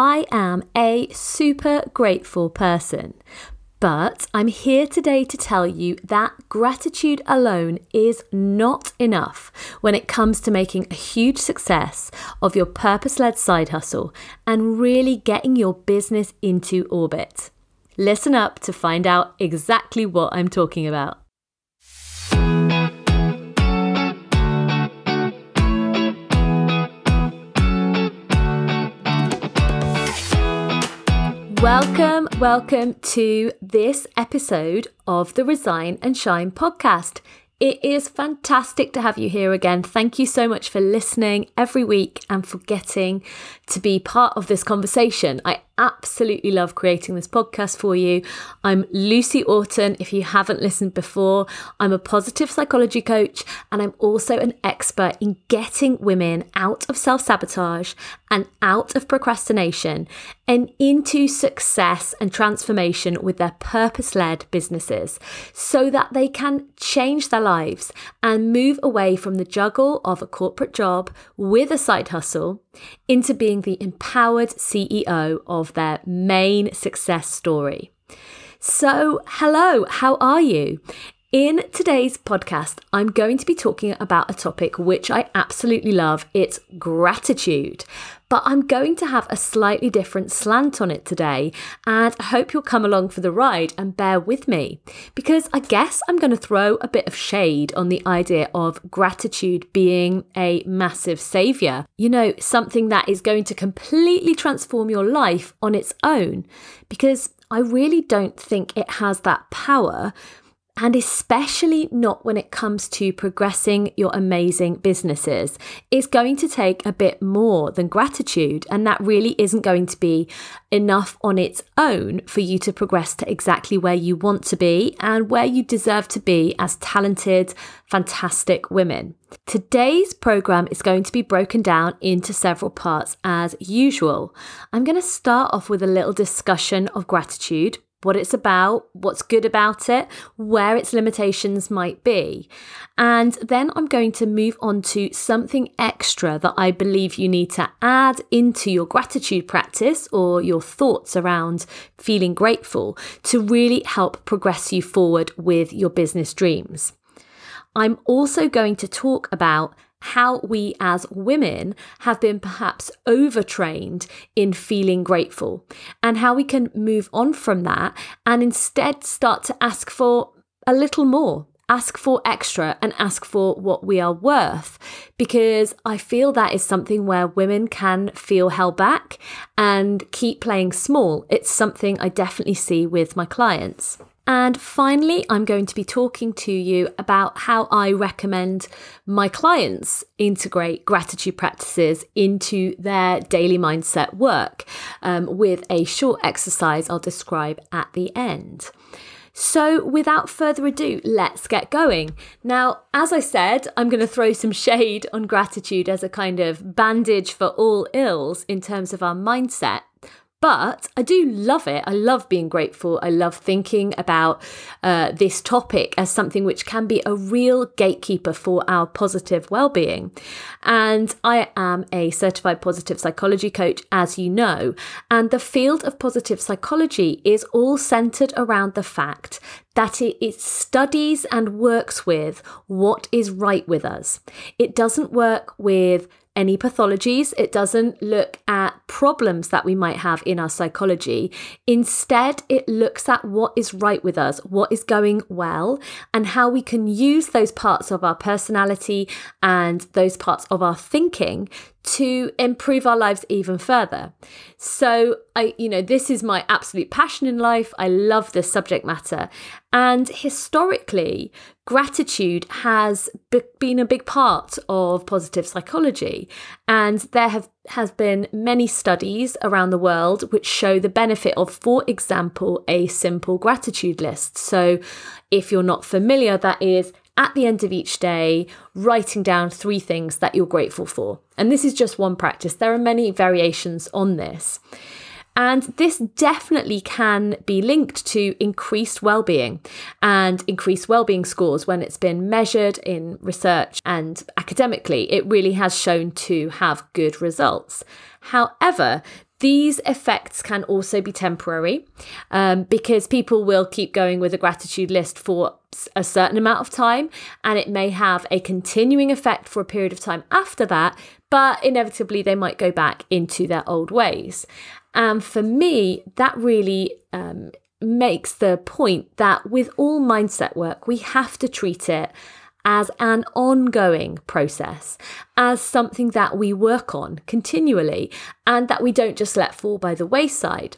I am a super grateful person. But I'm here today to tell you that gratitude alone is not enough when it comes to making a huge success of your purpose led side hustle and really getting your business into orbit. Listen up to find out exactly what I'm talking about. Welcome, welcome to this episode of the Resign and Shine podcast. It is fantastic to have you here again. Thank you so much for listening every week and for getting to be part of this conversation. I absolutely love creating this podcast for you. I'm Lucy Orton. If you haven't listened before, I'm a positive psychology coach and I'm also an expert in getting women out of self sabotage and out of procrastination and into success and transformation with their purpose led businesses so that they can change their lives and move away from the juggle of a corporate job with a side hustle into being the empowered CEO of their main success story. So, hello, how are you? In today's podcast, I'm going to be talking about a topic which I absolutely love. It's gratitude. But I'm going to have a slightly different slant on it today, and I hope you'll come along for the ride and bear with me. Because I guess I'm going to throw a bit of shade on the idea of gratitude being a massive savior. You know, something that is going to completely transform your life on its own. Because I really don't think it has that power and especially not when it comes to progressing your amazing businesses. It's going to take a bit more than gratitude, and that really isn't going to be enough on its own for you to progress to exactly where you want to be and where you deserve to be as talented, fantastic women. Today's program is going to be broken down into several parts as usual. I'm going to start off with a little discussion of gratitude what it's about, what's good about it, where its limitations might be. And then I'm going to move on to something extra that I believe you need to add into your gratitude practice or your thoughts around feeling grateful to really help progress you forward with your business dreams. I'm also going to talk about how we as women have been perhaps overtrained in feeling grateful and how we can move on from that and instead start to ask for a little more. Ask for extra and ask for what we are worth because I feel that is something where women can feel held back and keep playing small. It's something I definitely see with my clients. And finally, I'm going to be talking to you about how I recommend my clients integrate gratitude practices into their daily mindset work um, with a short exercise I'll describe at the end. So, without further ado, let's get going. Now, as I said, I'm going to throw some shade on gratitude as a kind of bandage for all ills in terms of our mindset. But I do love it. I love being grateful. I love thinking about uh, this topic as something which can be a real gatekeeper for our positive well-being. And I am a certified positive psychology coach, as you know. And the field of positive psychology is all centered around the fact that it studies and works with what is right with us. It doesn't work with any pathologies. It doesn't look at problems that we might have in our psychology. Instead, it looks at what is right with us, what is going well, and how we can use those parts of our personality and those parts of our thinking to improve our lives even further. So, I, you know, this is my absolute passion in life. I love this subject matter. And historically, gratitude has been a big part of positive psychology. And there have has been many studies around the world which show the benefit of, for example, a simple gratitude list. So, if you're not familiar, that is at the end of each day, writing down three things that you're grateful for. And this is just one practice, there are many variations on this. And this definitely can be linked to increased well-being and increased well-being scores when it's been measured in research and academically. It really has shown to have good results. However, These effects can also be temporary um, because people will keep going with a gratitude list for a certain amount of time and it may have a continuing effect for a period of time after that, but inevitably they might go back into their old ways. And for me, that really um, makes the point that with all mindset work, we have to treat it as an ongoing process, as something that we work on continually and that we don't just let fall by the wayside.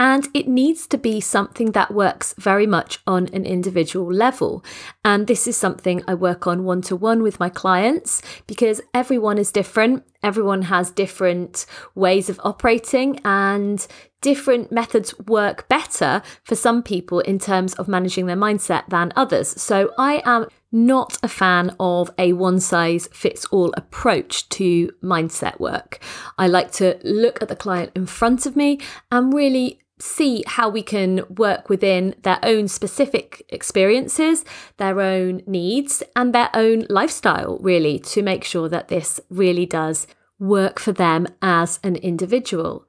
And it needs to be something that works very much on an individual level. And this is something I work on one to one with my clients because everyone is different. Everyone has different ways of operating and different methods work better for some people in terms of managing their mindset than others. So I am not a fan of a one size fits all approach to mindset work. I like to look at the client in front of me and really see how we can work within their own specific experiences, their own needs, and their own lifestyle, really, to make sure that this really does work for them as an individual.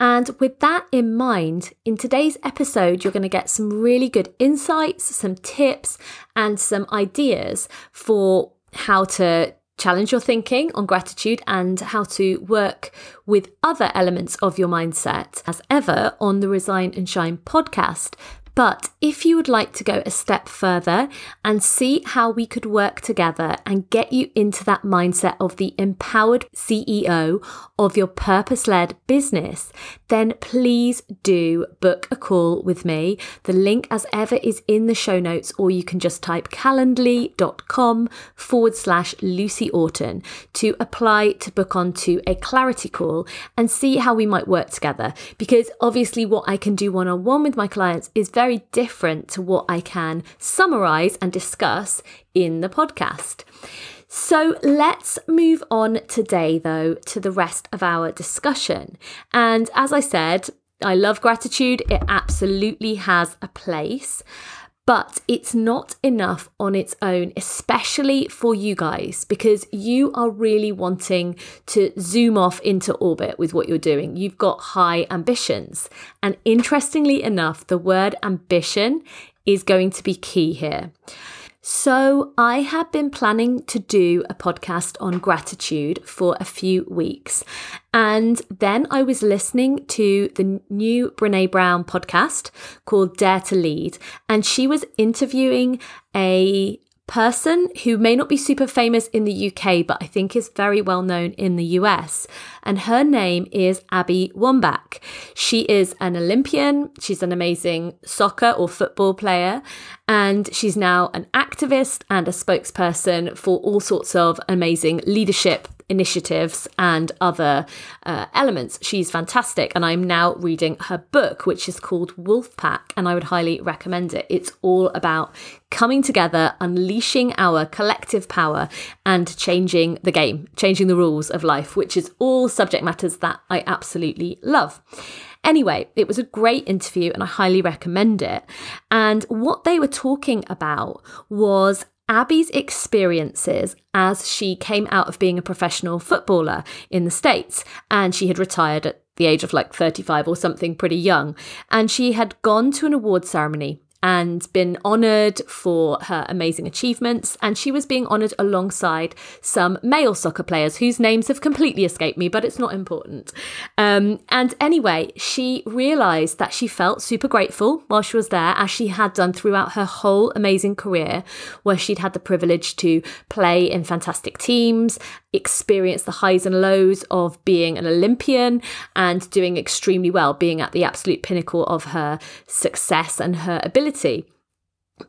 And with that in mind, in today's episode, you're going to get some really good insights, some tips, and some ideas for how to challenge your thinking on gratitude and how to work with other elements of your mindset. As ever, on the Resign and Shine podcast, but if you would like to go a step further and see how we could work together and get you into that mindset of the empowered CEO of your purpose led business, then please do book a call with me. The link, as ever, is in the show notes, or you can just type calendly.com forward slash Lucy Orton to apply to book onto a clarity call and see how we might work together. Because obviously, what I can do one on one with my clients is very different to what I can summarize and discuss in the podcast. So let's move on today, though, to the rest of our discussion. And as I said, I love gratitude, it absolutely has a place. But it's not enough on its own, especially for you guys, because you are really wanting to zoom off into orbit with what you're doing. You've got high ambitions. And interestingly enough, the word ambition is going to be key here. So, I have been planning to do a podcast on gratitude for a few weeks. And then I was listening to the new Brene Brown podcast called Dare to Lead. And she was interviewing a person who may not be super famous in the UK, but I think is very well known in the US. And her name is Abby Wambach. She is an Olympian. She's an amazing soccer or football player. And she's now an activist and a spokesperson for all sorts of amazing leadership initiatives and other uh, elements. She's fantastic. And I'm now reading her book, which is called Wolfpack, and I would highly recommend it. It's all about coming together, unleashing our collective power, and changing the game, changing the rules of life, which is all subject matters that I absolutely love. Anyway, it was a great interview and I highly recommend it. And what they were talking about was Abby's experiences as she came out of being a professional footballer in the States and she had retired at the age of like 35 or something pretty young. And she had gone to an award ceremony and been honoured for her amazing achievements. And she was being honoured alongside some male soccer players whose names have completely escaped me, but it's not important. Um, and anyway, she realised that she felt super grateful while she was there, as she had done throughout her whole amazing career, where she'd had the privilege to play in fantastic teams experience the highs and lows of being an Olympian and doing extremely well, being at the absolute pinnacle of her success and her ability.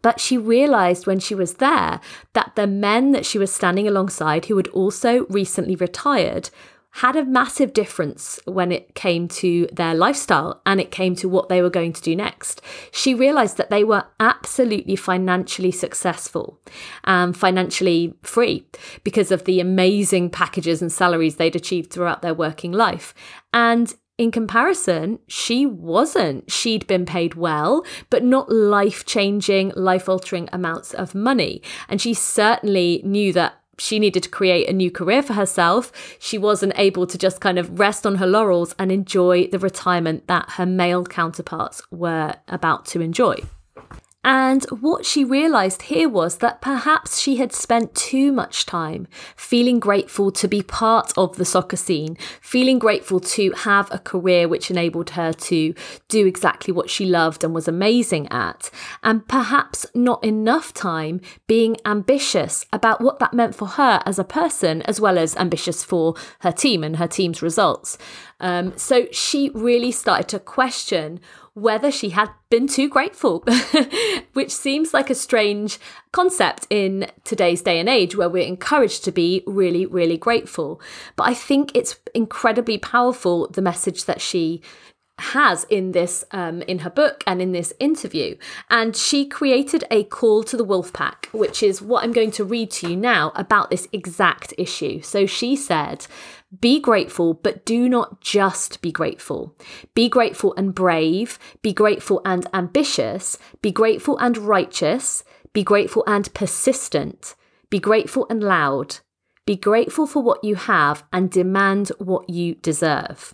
But she realized when she was there that the men that she was standing alongside, who had also recently retired, had a massive difference when it came to their lifestyle and it came to what they were going to do next. She realized that they were absolutely financially successful and financially free because of the amazing packages and salaries they'd achieved throughout their working life. And in comparison, she wasn't. She'd been paid well, but not life changing, life altering amounts of money. And she certainly knew that she needed to create a new career for herself. She wasn't able to just kind of rest on her laurels and enjoy the retirement that her male counterparts were about to enjoy. And what she realized here was that perhaps she had spent too much time feeling grateful to be part of the soccer scene, feeling grateful to have a career which enabled her to do exactly what she loved and was amazing at, and perhaps not enough time being ambitious about what that meant for her as a person, as well as ambitious for her team and her team's results. Um, so she really started to question whether she had been too grateful, which seems like a strange concept in today's day and age where we're encouraged to be really, really grateful. But I think it's incredibly powerful, the message that she has in this um, in her book and in this interview and she created a call to the wolf pack which is what i'm going to read to you now about this exact issue so she said be grateful but do not just be grateful. Be grateful and brave be grateful and ambitious be grateful and righteous be grateful and persistent be grateful and loud be grateful for what you have and demand what you deserve.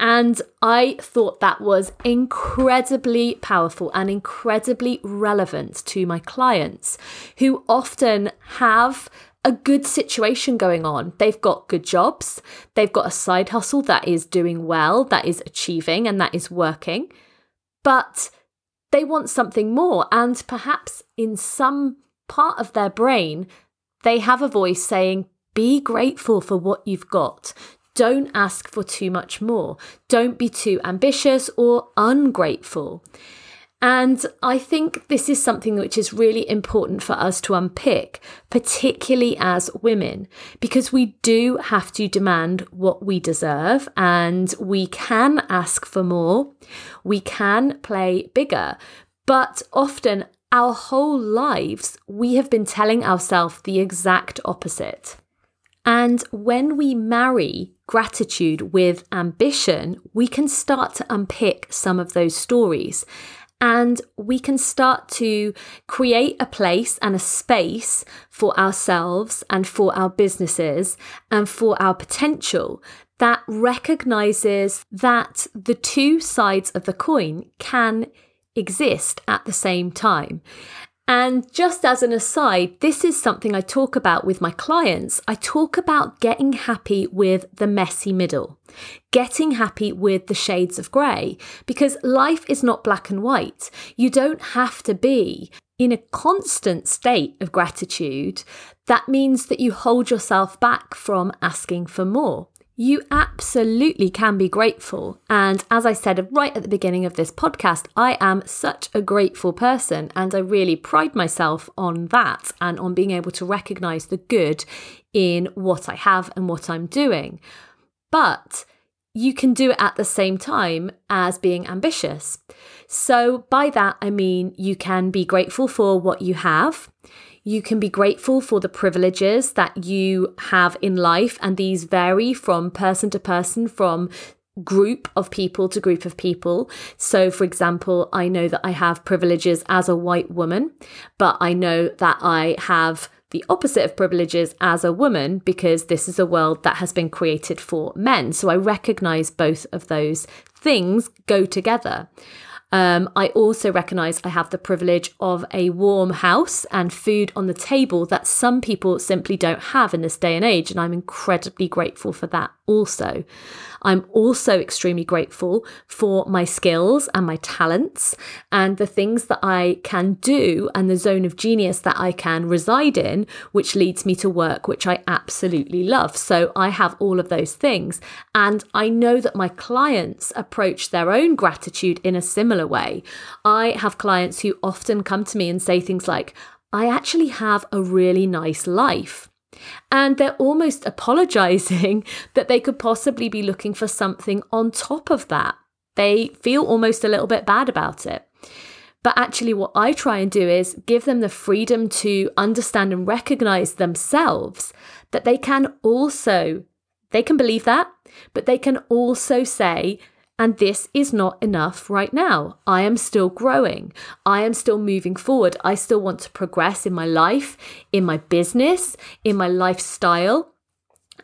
And I thought that was incredibly powerful and incredibly relevant to my clients who often have a good situation going on. They've got good jobs, they've got a side hustle that is doing well, that is achieving, and that is working. But they want something more. And perhaps in some part of their brain, they have a voice saying, be grateful for what you've got. Don't ask for too much more. Don't be too ambitious or ungrateful. And I think this is something which is really important for us to unpick, particularly as women, because we do have to demand what we deserve and we can ask for more. We can play bigger, but often our whole lives, we have been telling ourselves the exact opposite. And when we marry gratitude with ambition, we can start to unpick some of those stories. And we can start to create a place and a space for ourselves and for our businesses and for our potential that recognizes that the two sides of the coin can exist at the same time. And just as an aside, this is something I talk about with my clients. I talk about getting happy with the messy middle, getting happy with the shades of grey, because life is not black and white. You don't have to be in a constant state of gratitude. That means that you hold yourself back from asking for more you absolutely can be grateful. And as I said right at the beginning of this podcast, I am such a grateful person and I really pride myself on that and on being able to recognize the good in what I have and what I'm doing. But you can do it at the same time as being ambitious. So, by that, I mean you can be grateful for what you have. You can be grateful for the privileges that you have in life, and these vary from person to person, from group of people to group of people. So, for example, I know that I have privileges as a white woman, but I know that I have the opposite of privileges as a woman because this is a world that has been created for men. So I recognize both of those things go together. Um, I also recognize I have the privilege of a warm house and food on the table that some people simply don't have in this day and age. And I'm incredibly grateful for that also. I'm also extremely grateful for my skills and my talents and the things that I can do and the zone of genius that I can reside in, which leads me to work, which I absolutely love. So I have all of those things. And I know that my clients approach their own gratitude in a similar way. I have clients who often come to me and say things like, I actually have a really nice life. And they're almost apologizing that they could possibly be looking for something on top of that. They feel almost a little bit bad about it. But actually, what I try and do is give them the freedom to understand and recognize themselves that they can also, they can believe that, but they can also say, And this is not enough right now. I am still growing. I am still moving forward. I still want to progress in my life, in my business, in my lifestyle.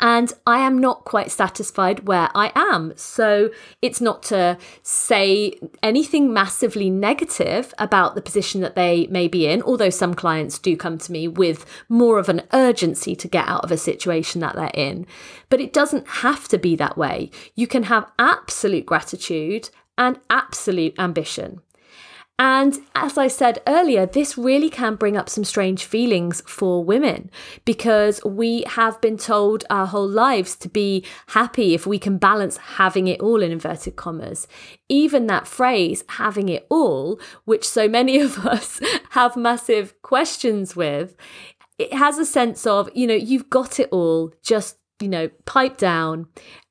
And I am not quite satisfied where I am. So it's not to say anything massively negative about the position that they may be in, although some clients do come to me with more of an urgency to get out of a situation that they're in. But it doesn't have to be that way. You can have absolute gratitude and absolute ambition. And as I said earlier, this really can bring up some strange feelings for women because we have been told our whole lives to be happy if we can balance having it all in inverted commas. Even that phrase, having it all, which so many of us have massive questions with, it has a sense of, you know, you've got it all, just, you know, pipe down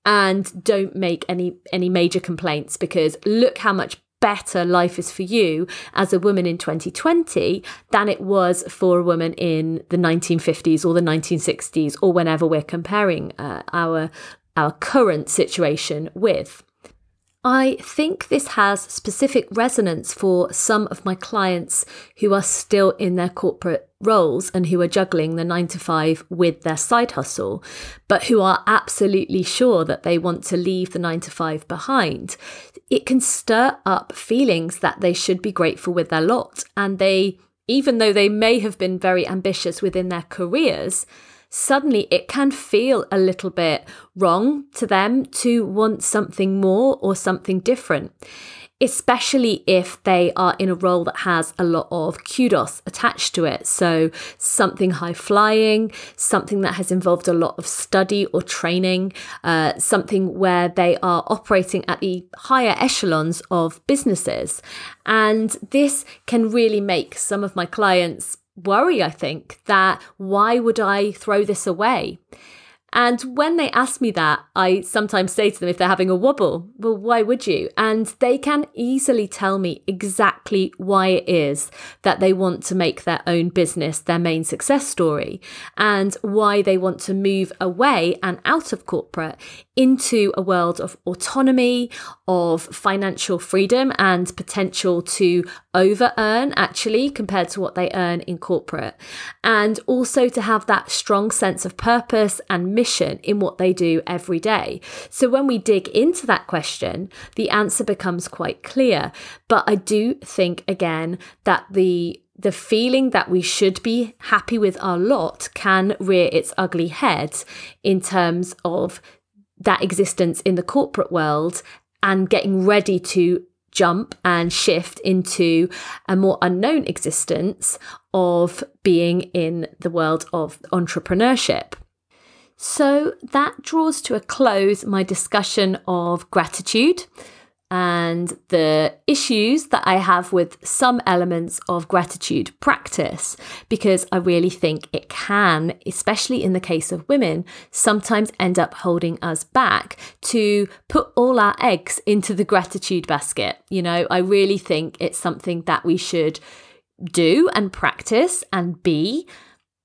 and don't make any any major complaints because look how much better life is for you as a woman in 2020 than it was for a woman in the 1950s or the 1960s or whenever we're comparing uh, our our current situation with. I think this has specific resonance for some of my clients who are still in their corporate roles and who are juggling the nine to five with their side hustle, but who are absolutely sure that they want to leave the nine to five behind. It can stir up feelings that they should be grateful with their lot. And they, even though they may have been very ambitious within their careers, suddenly it can feel a little bit wrong to them to want something more or something different especially if they are in a role that has a lot of kudos attached to it. So, something high flying, something that has involved a lot of study or training, uh, something where they are operating at the higher echelons of businesses. And this can really make some of my clients worry, I think, that why would I throw this away? And when they ask me that, I sometimes say to them if they're having a wobble, well, why would you? And they can easily tell me exactly why it is that they want to make their own business their main success story and why they want to move away and out of corporate into a world of autonomy, of financial freedom and potential to over earn actually compared to what they earn in corporate. And also to have that strong sense of purpose and mission in what they do every day. So when we dig into that question, the answer becomes quite clear. But I do think again that the the feeling that we should be happy with our lot can rear its ugly head in terms of that existence in the corporate world and getting ready to jump and shift into a more unknown existence of being in the world of entrepreneurship. So that draws to a close my discussion of gratitude and the issues that I have with some elements of gratitude practice, because I really think it can, especially in the case of women, sometimes end up holding us back to put all our eggs into the gratitude basket. You know, I really think it's something that we should do and practice and be.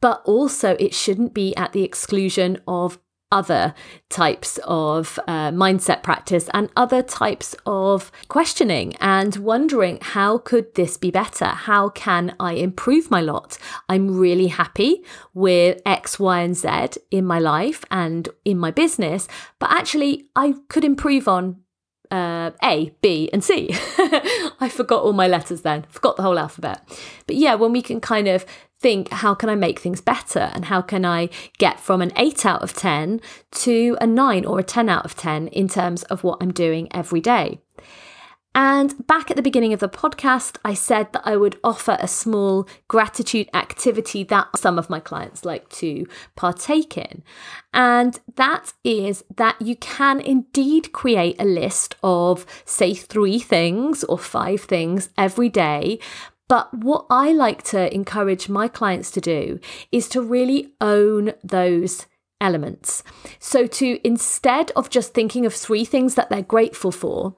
But also, it shouldn't be at the exclusion of other types of uh, mindset practice and other types of questioning and wondering how could this be better? How can i improve my lot? I'm really happy with x y and z in my life and in my business but actually i could improve on uh, A, B, and C. I forgot all my letters then, forgot the whole alphabet. But yeah, when we can kind of think, how can I make things better? And how can I get from an 8 out of 10 to a 9 or a 10 out of 10 in terms of what I'm doing every day? And back at the beginning of the podcast, I said that I would offer a small gratitude activity that some of my clients like to partake in. And that is that you can indeed create a list of, say, three things or five things every day, but what I like to encourage my clients to do is to really own those elements. So, to instead of just thinking of three things that they're grateful for,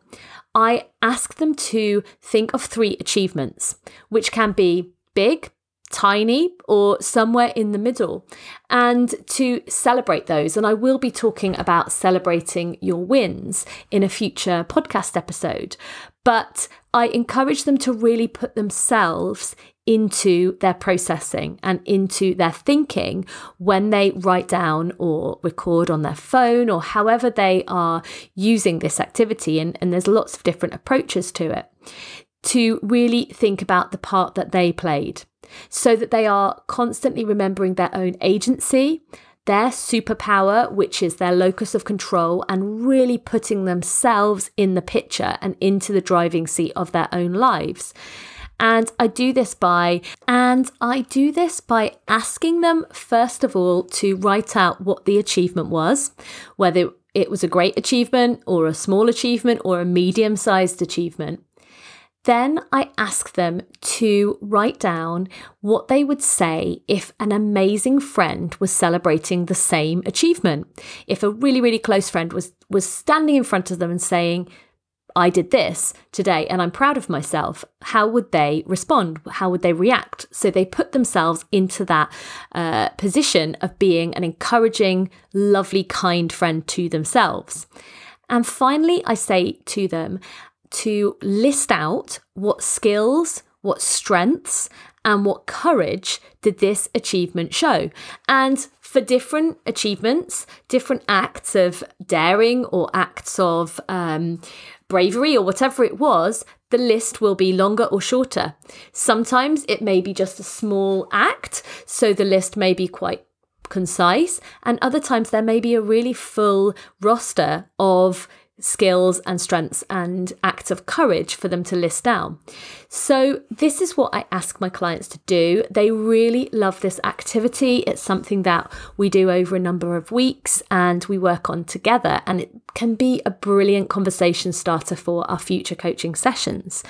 I ask them to think of three achievements, which can be big, tiny or somewhere in the middle, and to celebrate those. And I will be talking about celebrating your wins in a future podcast episode. But I encourage them to really put themselves into their processing and into their thinking when they write down or record on their phone or however they are using this activity. And, and there's lots of different approaches to it to really think about the part that they played so that they are constantly remembering their own agency, their superpower, which is their locus of control, and really putting themselves in the picture and into the driving seat of their own lives. And I do this by, and I do this by asking them, first of all, to write out what the achievement was, whether it was a great achievement or a small achievement or a medium sized achievement. Then I ask them to write down what they would say if an amazing friend was celebrating the same achievement. If a really, really close friend was, was standing in front of them and saying, I did this today and I'm proud of myself, how would they respond? How would they react? So they put themselves into that uh, position of being an encouraging, lovely, kind friend to themselves. And finally, I say to them to list out what skills, what strengths, and what courage did this achievement show? And for different achievements, different acts of daring or acts of um, bravery or whatever it was, the list will be longer or shorter. Sometimes it may be just a small act, so the list may be quite concise, and other times there may be a really full roster of skills and strengths and acts of courage for them to list down. So, this is what I ask my clients to do. They really love this activity. It's something that we do over a number of weeks and we work on together, and it can be a brilliant conversation starter for our future coaching sessions.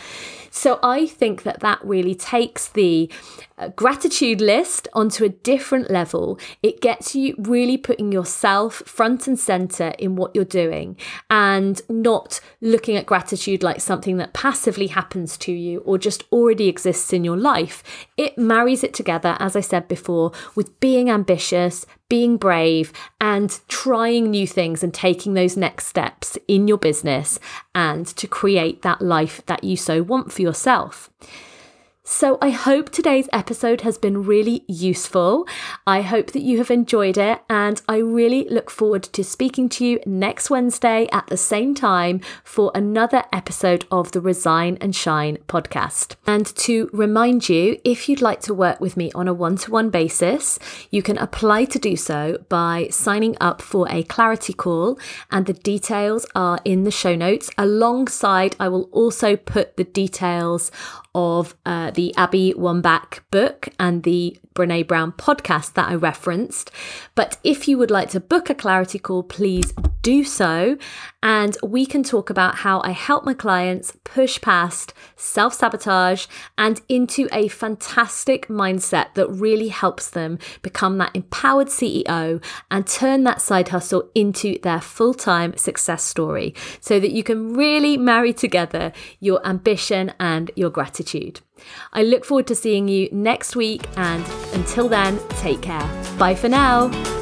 So I think that that really takes the uh, gratitude list onto a different level. It gets you really putting yourself front and center in what you're doing and not looking at gratitude like something that passively happens to you or just already exists in your life. It marries it together, as I said before, with being ambitious, being brave and trying new things and taking those next steps in your business and to create that life that you so want for yourself. So, I hope today's episode has been really useful. I hope that you have enjoyed it, and I really look forward to speaking to you next Wednesday at the same time for another episode of the Resign and Shine podcast. And to remind you, if you'd like to work with me on a one to one basis, you can apply to do so by signing up for a clarity call, and the details are in the show notes. Alongside, I will also put the details of uh, the Abby Wambach book and the Brene Brown podcast that I referenced. But if you would like to book a clarity call, please do so. And we can talk about how I help my clients push past self sabotage and into a fantastic mindset that really helps them become that empowered CEO and turn that side hustle into their full time success story so that you can really marry together your ambition and your gratitude. I look forward to seeing you next week, and until then, take care. Bye for now.